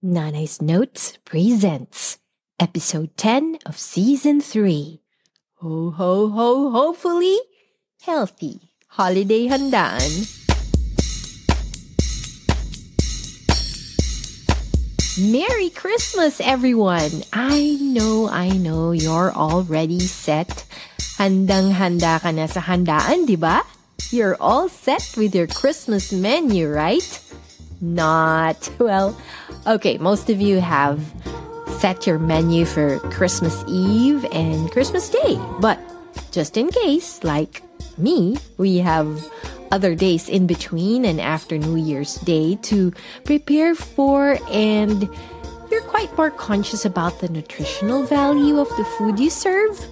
Nanay's Notes presents episode 10 of season 3. Ho ho ho, hopefully healthy holiday handaan. Merry Christmas, everyone! I know, I know, you're already set. Handang-handa ka na sa handaan, di ba? You're all set with your Christmas menu, right? Not. Well, okay, most of you have set your menu for Christmas Eve and Christmas Day. But just in case, like me, we have other days in between and after New Year's Day to prepare for and you're quite more conscious about the nutritional value of the food you serve.